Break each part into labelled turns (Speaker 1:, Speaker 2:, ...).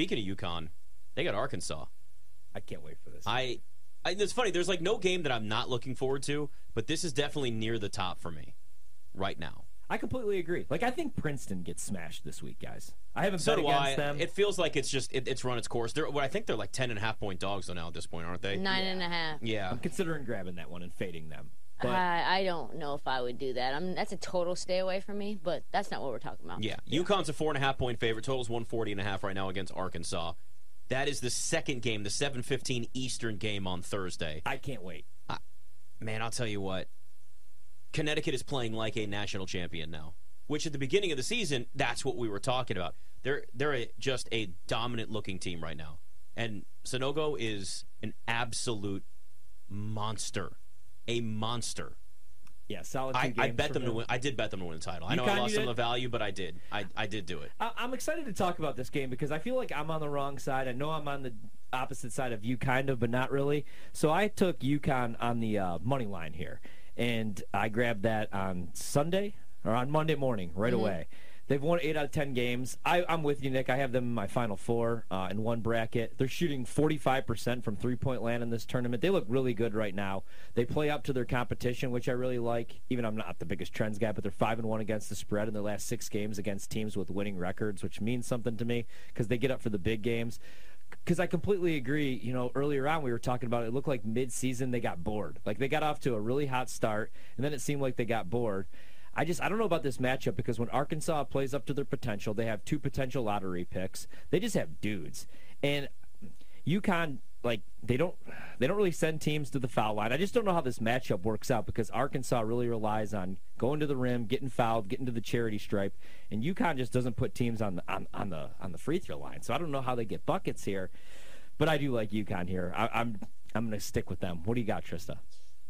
Speaker 1: speaking of UConn, they got Arkansas.
Speaker 2: I can't wait for this.
Speaker 1: I, I it's funny. There's like no game that I'm not looking forward to, but this is definitely near the top for me right now.
Speaker 2: I completely agree. Like I think Princeton gets smashed this week, guys. I haven't
Speaker 1: So
Speaker 2: bet against
Speaker 1: I.
Speaker 2: them.
Speaker 1: It feels like it's just it, it's run its course. They're, well, I think they're like ten and a half point dogs though now at this point, aren't they?
Speaker 3: Nine and a half.
Speaker 1: Yeah.
Speaker 2: I'm considering grabbing that one and fading them. But
Speaker 3: I, I don't know if I would do that. I'm, that's a total stay away from me, but that's not what we're talking about.
Speaker 1: Yeah. UConn's a four and a half point favorite. Total's 140 and a half right now against Arkansas. That is the second game, the 7:15 Eastern game on Thursday.
Speaker 2: I can't wait.
Speaker 1: Man, I'll tell you what. Connecticut is playing like a national champion now, which at the beginning of the season, that's what we were talking about. They're they're a, just a dominant looking team right now, and Sanogo is an absolute monster, a monster.
Speaker 2: Yeah, solid.
Speaker 1: I, I bet them to win. I did bet them to win the title. I know I lost some of the value, but I did. I, I did do it.
Speaker 2: I- I'm excited to talk about this game because I feel like I'm on the wrong side. I know I'm on the opposite side of you, kind of, but not really. So I took UConn on the uh, money line here, and I grabbed that on Sunday or on Monday morning right away. They've won eight out of ten games. I, I'm with you, Nick. I have them in my final four uh, in one bracket. They're shooting 45% from three point land in this tournament. They look really good right now. They play up to their competition, which I really like. Even I'm not the biggest trends guy, but they're five and one against the spread in their last six games against teams with winning records, which means something to me because they get up for the big games. Because I completely agree. You know, earlier on we were talking about it looked like mid-season they got bored. Like they got off to a really hot start, and then it seemed like they got bored. I just I don't know about this matchup because when Arkansas plays up to their potential, they have two potential lottery picks. They just have dudes, and UConn like they don't they don't really send teams to the foul line. I just don't know how this matchup works out because Arkansas really relies on going to the rim, getting fouled, getting to the charity stripe, and UConn just doesn't put teams on the on, on the on the free throw line. So I don't know how they get buckets here, but I do like UConn here. I, I'm I'm to stick with them. What do you got, Trysta?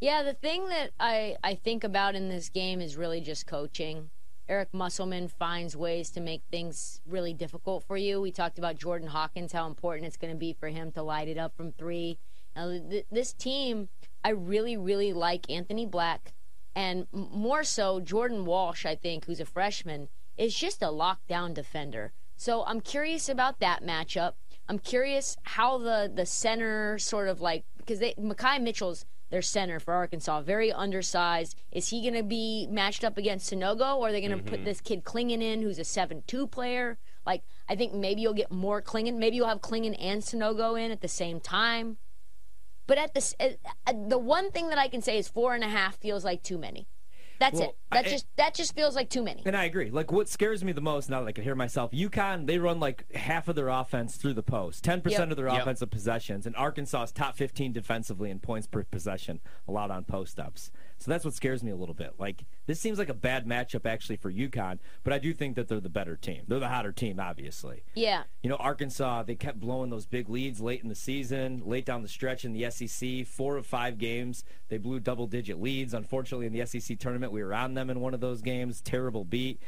Speaker 3: Yeah, the thing that I, I think about in this game is really just coaching. Eric Musselman finds ways to make things really difficult for you. We talked about Jordan Hawkins, how important it's going to be for him to light it up from three. Now, th- this team, I really, really like Anthony Black, and more so Jordan Walsh, I think, who's a freshman, is just a lockdown defender. So I'm curious about that matchup. I'm curious how the, the center sort of like, because Makhi Mitchell's their center for Arkansas. Very undersized. Is he going to be matched up against Sanogo, or are they going to put this kid Clingan in, who's a seven-two player? Like, I think maybe you'll get more Clingan. Maybe you'll have Clingan and Sanogo in at the same time. But at the uh, uh, the one thing that I can say is four and a half feels like too many. That's
Speaker 2: Well,
Speaker 3: it. That
Speaker 2: I-
Speaker 3: just that just feels like too many.
Speaker 2: And I agree. Like what scares me the most now that I can hear myself, UConn they run like half of their offense through the post, ten percent
Speaker 3: Yep.
Speaker 2: of their
Speaker 1: Yep.
Speaker 2: offensive possessions, and Arkansas is top fifteen defensively in points per possession allowed on post ups. So that's what scares me a little bit. Like this seems like a bad matchup actually for UConn, but I do think that they're the better team. They're the hotter team, obviously.
Speaker 3: Yeah.
Speaker 2: You know, Arkansas, they kept blowing those big leads late in the season, late down the stretch in the SEC. Four of five games, they blew double digit leads. Unfortunately, in the SEC tournament, we were on them in one of those games. Terrible beat.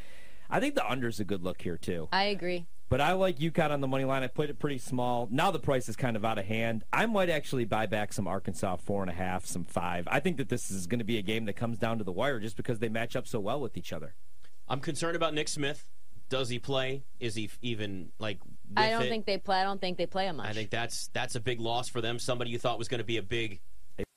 Speaker 2: I think the under's a good look here, too.
Speaker 3: I agree.
Speaker 2: But I like UConn on the money line. I played it pretty small. Now the price is kind of out of hand. I might actually buy back some Arkansas four and a half, some five. I think that this is going to be a game that comes down to the wire just because they match up so well with each other.
Speaker 1: I'm concerned about Nick Smith. Does he play? Is he even like? With
Speaker 3: I don't
Speaker 1: it?
Speaker 3: think they play. I don't think they play him much.
Speaker 1: I think that's that's a big loss for them. Somebody you thought was going to be a big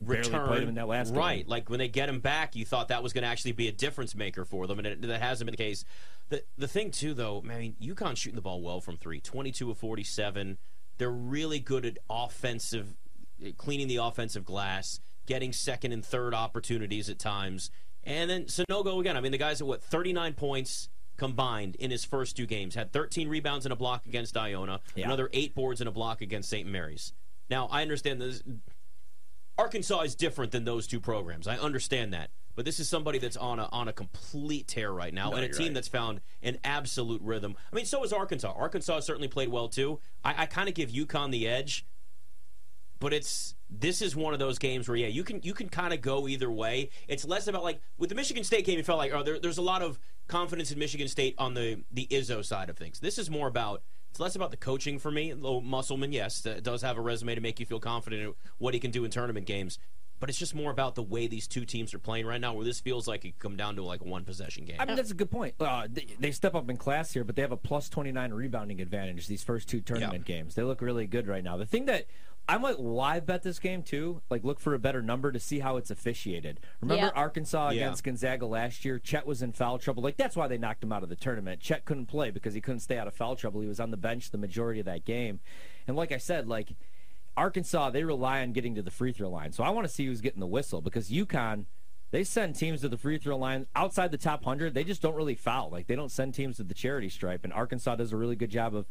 Speaker 2: Barely
Speaker 1: return.
Speaker 2: played him in that last game.
Speaker 1: right? Like when they get him back, you thought that was going to actually be a difference maker for them, and it, that hasn't been the case. The the thing too, though, I mean, UConn shooting the ball well from three, 22 of 47. They're really good at offensive, cleaning the offensive glass, getting second and third opportunities at times, and then Sanogo again. I mean, the guy's at what 39 points combined in his first two games. Had 13 rebounds and a block against Iona,
Speaker 2: Yeah.
Speaker 1: another eight boards and a block against St. Mary's. Now I understand this. Arkansas is different than those two programs. I understand that. But this is somebody that's on a on a complete tear right now,
Speaker 2: No,
Speaker 1: and a team
Speaker 2: right.
Speaker 1: that's found an absolute rhythm. I mean, so is Arkansas. Arkansas certainly played well too. I, I kind of give UConn the edge, but it's this is one of those games where yeah, you can you can kind of go either way. It's less about like with the Michigan State game, you felt like oh, there, there's a lot of confidence in Michigan State on the the Izzo side of things. This is more about it's less about the coaching for me. Though Musselman, yes, does have a resume to make you feel confident in what he can do in tournament games. but it's just more about the way these two teams are playing right now, where this feels like it could come down to like a one possession game.
Speaker 2: I mean, that's a good point. Uh, they, they step up in class here, but they have a plus 29 rebounding advantage these first two tournament games. They look really good right now. The thing that I might live bet this game too, like look for a better number to see how it's officiated. Remember
Speaker 3: Yeah.
Speaker 2: Arkansas
Speaker 1: Yeah.
Speaker 2: against Gonzaga last year? Chet was in foul trouble. Like that's why they knocked him out of the tournament. Chet couldn't play because he couldn't stay out of foul trouble. He was on the bench the majority of that game. And like I said, like Arkansas, they rely on getting to the free throw line. So I want to see who's getting the whistle because UConn, they send teams to the free throw line outside the top 100. They just don't really foul. Like they don't send teams to the charity stripe. And Arkansas does a really good job of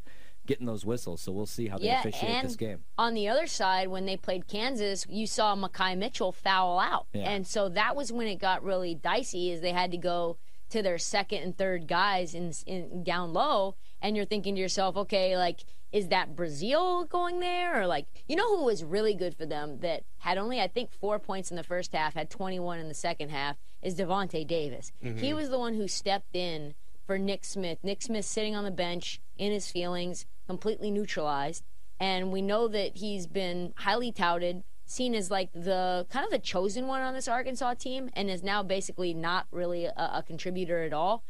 Speaker 2: getting those whistles. So we'll see how they
Speaker 3: Yeah,
Speaker 2: officiate
Speaker 3: and
Speaker 2: this game.
Speaker 3: on the other side, when they played Kansas, you saw Makhi Mitchell foul out,
Speaker 2: Yeah.
Speaker 3: and so that was when it got really dicey. Is they had to go to their second and third guys in, in down low, and you're thinking to yourself, okay, like is that Brazile going there, or like you know who was really good for them that had only I think four points in the first half, had 21 in the second half, is Davonte Davis. Mm-hmm. He was the one who stepped in for Nick Smith. Nick Smith sitting on the bench in his feelings, completely neutralized. And we know that he's been highly touted, seen as like the kind of the chosen one on this Arkansas team, and is now basically not really a, a contributor at all.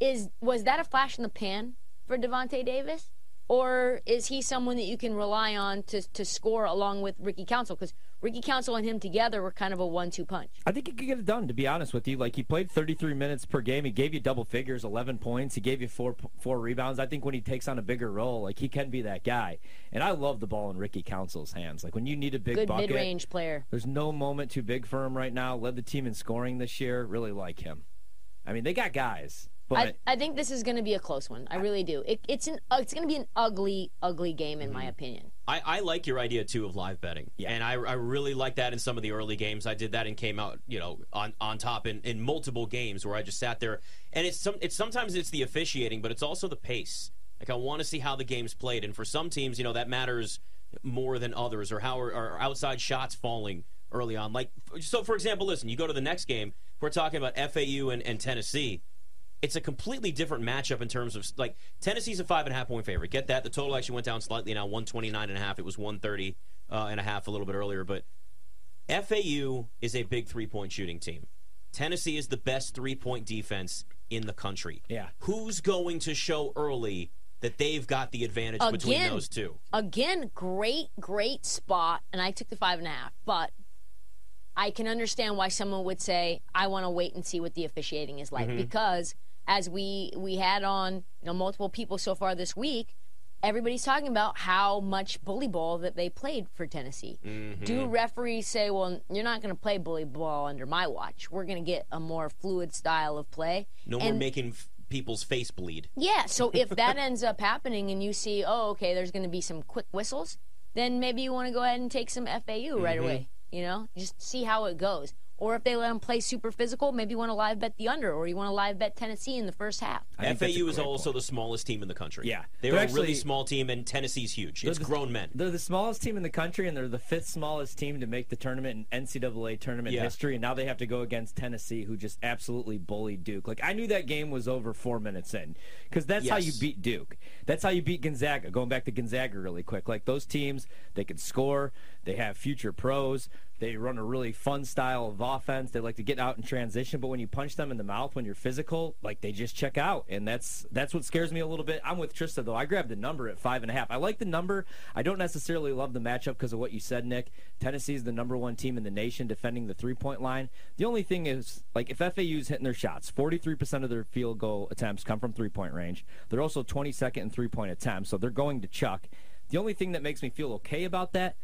Speaker 3: Is was that a flash in the pan for Davonte Davis? Or is he someone that you can rely on to, to score along with Ricky Council? Because Ricky Council and him together were kind of a one two punch.
Speaker 2: I think he could get it done. To be honest with you, like he played 33 minutes per game. He gave you double figures, 11 points. He gave you four four rebounds. I think when he takes on a bigger role, like he can be that guy. And I love the ball in Ricky Council's hands. Like when you need a big
Speaker 3: Good
Speaker 2: bucket,
Speaker 3: mid range player.
Speaker 2: there's no moment too big for him right now. Led the team in scoring this year. Really like him. I mean, they got guys, but
Speaker 3: I, I think this is going to be a close one. I really do. It, it's an uh, it's going to be an ugly, ugly game in my opinion.
Speaker 1: I, I like your idea too of live betting,
Speaker 2: Yeah.
Speaker 1: and I, I really like that in some of the early games. I did that and came out, you know, on, on top in, in multiple games where I just sat there, and it's some it's sometimes it's the officiating, but it's also the pace. Like I want to see how the game's played, and for some teams, you know, that matters more than others, or how are, are outside shots falling early on. Like so, for example, listen, you go to the next game. We're talking about FAU and, and Tennessee it's a completely different matchup in terms of like Tennessee's a five and a half point favorite. Get that? The total actually went down slightly now, one twenty nine and a half. It was one thirty uh, and a half a little bit earlier, but FAU is a big three point shooting team. Tennessee is the best three point defense in the country.
Speaker 2: Yeah.
Speaker 1: Who's going to show early that they've got the advantage between those two?
Speaker 3: Again, great, great spot, and I took the five and a half. But I can understand why someone would say, "I want to wait and see what the officiating is like," because as we we had on you know multiple people so far this week, everybody's talking about how much bully ball that they played for Tennessee. Do referees say, "Well, you're not going to play bully ball under my watch. We're going to get a more fluid style of play."
Speaker 1: No more making f- people's face bleed.
Speaker 3: Yeah, so if that ends up happening and you see, oh, okay, there's going to be some quick whistles, then maybe you want to go ahead and take some FAU right
Speaker 1: Mm-hmm.
Speaker 3: away. You know, just see how it goes. Or if they let them play super physical, maybe you want to live bet the under, or you want to live bet Tennessee in the first half.
Speaker 2: I think that's a
Speaker 1: FAU is also
Speaker 2: point.
Speaker 1: the smallest team in the country.
Speaker 2: Yeah.
Speaker 1: they're,
Speaker 2: They're
Speaker 1: a really small team, and Tennessee's huge. It's
Speaker 2: the-
Speaker 1: grown men.
Speaker 2: They're the smallest team in the country, and they're the fifth smallest team to make the tournament in NCAA tournament
Speaker 1: Yeah.
Speaker 2: history. And now they have to go against Tennessee, who just absolutely bullied Duke. Like I knew that game was over four minutes in, because that's how you beat Duke. That's how you beat Gonzaga. Going back to Gonzaga really quick, like those teams, they can score. They have future pros. They run a really fun style of offense. They like to get out in transition, but when you punch them in the mouth when you're physical, like they just check out, and that's that's what scares me a little bit. I'm with Trysta though. I grabbed the number at five and a half. I like the number. I don't necessarily love the matchup because of what you said, Nick. Tennessee is the number one team in the nation defending the three point line. The only thing is, like, if FAU's hitting their shots, 43% of their field goal attempts come from three point range. They're also 22nd in three point attempts, so they're going to chuck. The only thing that makes me feel okay about that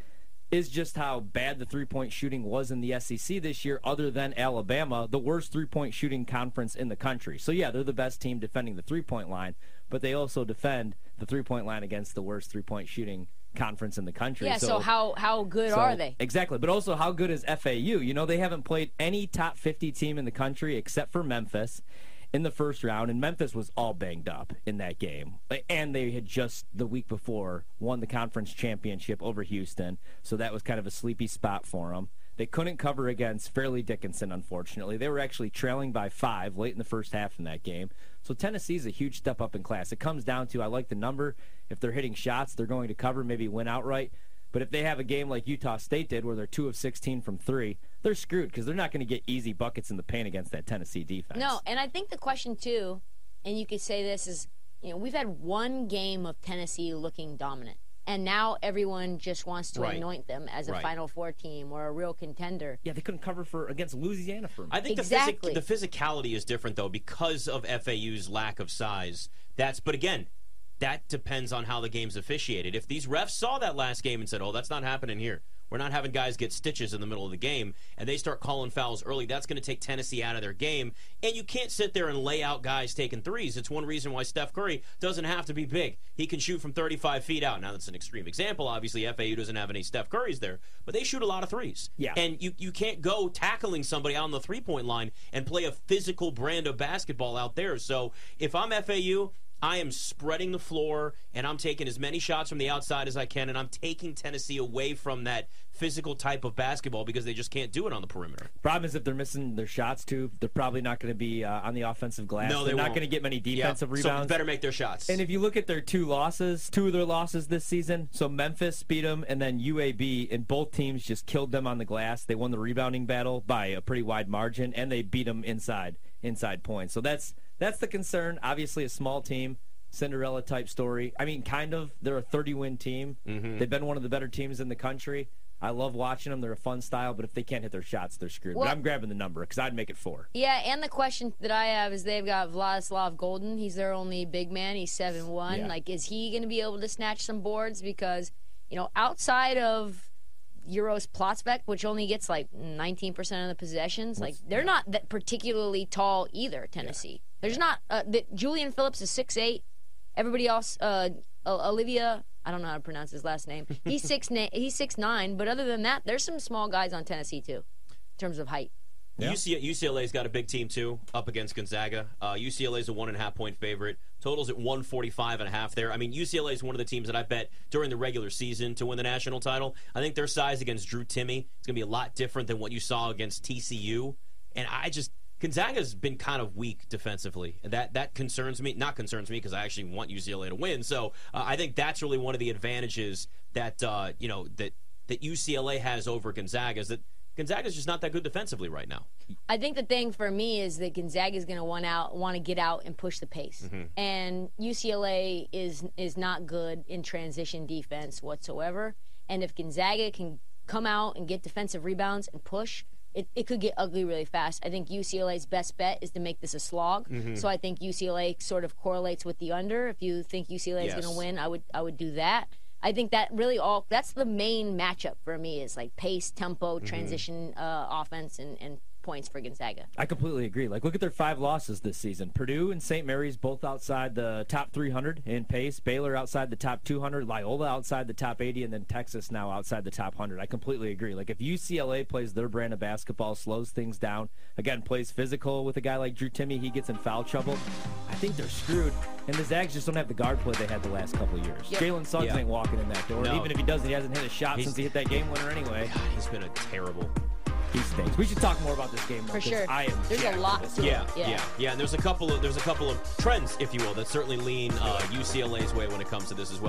Speaker 2: is just how bad the three point shooting was in the SEC this year, other than Alabama, the worst three point shooting conference in the country. So, yeah, they're the best team defending the three point line, but they also defend the three point line against the worst three point shooting conference in the country.
Speaker 3: Yeah, so, how how good are they?
Speaker 2: Exactly. But also, how good is FAU? You know, they haven't played any top 50 team in the country except for Memphis in the first round, and Memphis was all banged up in that game. And they had just the week before won the conference championship over Houston, so that was kind of a sleepy spot for them. They couldn't cover against Fairleigh Dickinson, unfortunately. They were actually trailing by five late in the first half in that game. So Tennessee's a huge step up in class. It comes down to I like the number. If they're hitting shots, they're going to cover, maybe win outright. But if they have a game like Utah State did, where they're two of 16 from three, they're screwed because they're not going to get easy buckets in the paint against that Tennessee defense.
Speaker 3: No, and I think the question too, and you could say this is, you know, we've had one game of Tennessee looking dominant, and now everyone just wants to
Speaker 1: Right.
Speaker 3: anoint them as a
Speaker 1: Right.
Speaker 3: Final Four team or a real contender.
Speaker 2: Yeah, they couldn't cover for against Louisiana for me.
Speaker 1: I think
Speaker 3: Exactly.
Speaker 1: the, physic- the physicality is different though because of FAU's lack of size. That's but again, that depends on how the game's officiated. If these refs saw that last game and said, "Oh, that's not happening here. We're not having guys get stitches in the middle of the game," and they start calling fouls early, that's going to take Tennessee out of their game. And you can't sit there and lay out guys taking threes. It's one reason why Steph Curry doesn't have to be big. He can shoot from 35 feet out. Now that's an extreme example. Obviously, FAU doesn't have any Steph Currys there, but they shoot a lot of threes.
Speaker 2: Yeah.
Speaker 1: And you, you can't go tackling somebody on the three point line and play a physical brand of basketball out there. So if I'm FAU, I am spreading the floor and I'm taking as many shots from the outside as I can, and I'm taking Tennessee away from that physical type of basketball because they just can't do it on the perimeter.
Speaker 2: Problem is if they're missing their shots too, they're probably not going to be uh, on the offensive glass.
Speaker 1: No, they
Speaker 2: they're not going to get many
Speaker 1: Yeah.
Speaker 2: defensive
Speaker 1: So
Speaker 2: rebounds.
Speaker 1: better make their shots.
Speaker 2: And if you look at their two losses, two of their losses this season, so Memphis beat them, and then UAB, and both teams just killed them on the glass. They won the rebounding battle by a pretty wide margin, and they beat them inside inside points. So that's that's the concern. Obviously, a small team, Cinderella type story. I mean, kind of. They're a 30 win team.
Speaker 1: Mm-hmm.
Speaker 2: They've been one of the better teams in the country. I love watching them. They're a fun style, but if they can't hit their shots, they're screwed.
Speaker 3: Well-
Speaker 2: but I'm grabbing the number because I'd make it four.
Speaker 3: Yeah, and the question that I have is they've got Vladislav Goldin. He's their only big man. He's seven one.
Speaker 2: Yeah.
Speaker 3: Like, is he going to be able to snatch some boards? Because you know, outside of Uros Plavsic, which only gets like 19% of the possessions, like they're not that particularly tall either. Tennessee. There's not. Uh, the, Julian Phillips is six eight. Everybody else, uh, Olivier. I don't know how to pronounce his last name. He's six. Na- he's six nine. But other than that, there's some small guys on Tennessee too, in terms of height.
Speaker 2: Yeah.
Speaker 1: UC, UCLA's got a big team too, up against Gonzaga. Uh, UCLA's a one and a half point favorite. Totals at 145 and a half there. I mean, UCLA is one of the teams that I bet during the regular season to win the national title. I think their size against Drew Timme is going to be a lot different than what you saw against TCU. And I just Gonzaga's been kind of weak defensively. And that that concerns me. Not concerns me because I actually want UCLA to win. So uh, I think that's really one of the advantages that uh, you know that that UCLA has over Gonzaga is that Gonzaga's just not that good defensively right now.
Speaker 3: I think the thing for me is that Gonzaga is going to want out, want to get out and push the pace,
Speaker 1: Mm-hmm.
Speaker 3: and UCLA is is not good in transition defense whatsoever. And if Gonzaga can come out and get defensive rebounds and push, it, it could get ugly really fast. I think UCLA's best bet is to make this a slog.
Speaker 1: Mm-hmm.
Speaker 3: So I think UCLA sort of correlates with the under. If you think UCLA is going to win, I would I would do that. I think that really all that's the main matchup for me is like pace, tempo,
Speaker 1: Mm-hmm.
Speaker 3: transition uh, offense, and, and points for Gonzaga.
Speaker 2: I completely agree. Like, look at their five losses this season. Purdue and St. Mary's both outside the top 300 in pace. Baylor outside the top 200. Loyola outside the top 80, and then Texas now outside the top 100. I completely agree. Like, if UCLA plays their brand of basketball, slows things down, again plays physical with a guy like Drew Timme, he gets in foul trouble. I think they're screwed. And the Zags just don't have the guard play they had the last couple of years.
Speaker 3: Yep.
Speaker 2: Jalen Suggs
Speaker 1: Yeah.
Speaker 2: ain't walking in that door.
Speaker 1: No.
Speaker 2: Even if he does, he hasn't hit a shot
Speaker 1: He's-
Speaker 2: since he hit that game winner anyway.
Speaker 1: God, he's been a terrible.
Speaker 2: He stinks. We should talk more about this game though,
Speaker 3: For
Speaker 2: 'cause
Speaker 3: sure.
Speaker 2: I am
Speaker 3: There's a lot to
Speaker 2: game.
Speaker 3: it.
Speaker 1: Yeah,
Speaker 3: Yeah.
Speaker 1: yeah, yeah, And there's a couple of there's a couple of trends, if you will, that certainly lean uh, UCLA's way when it comes to this as well.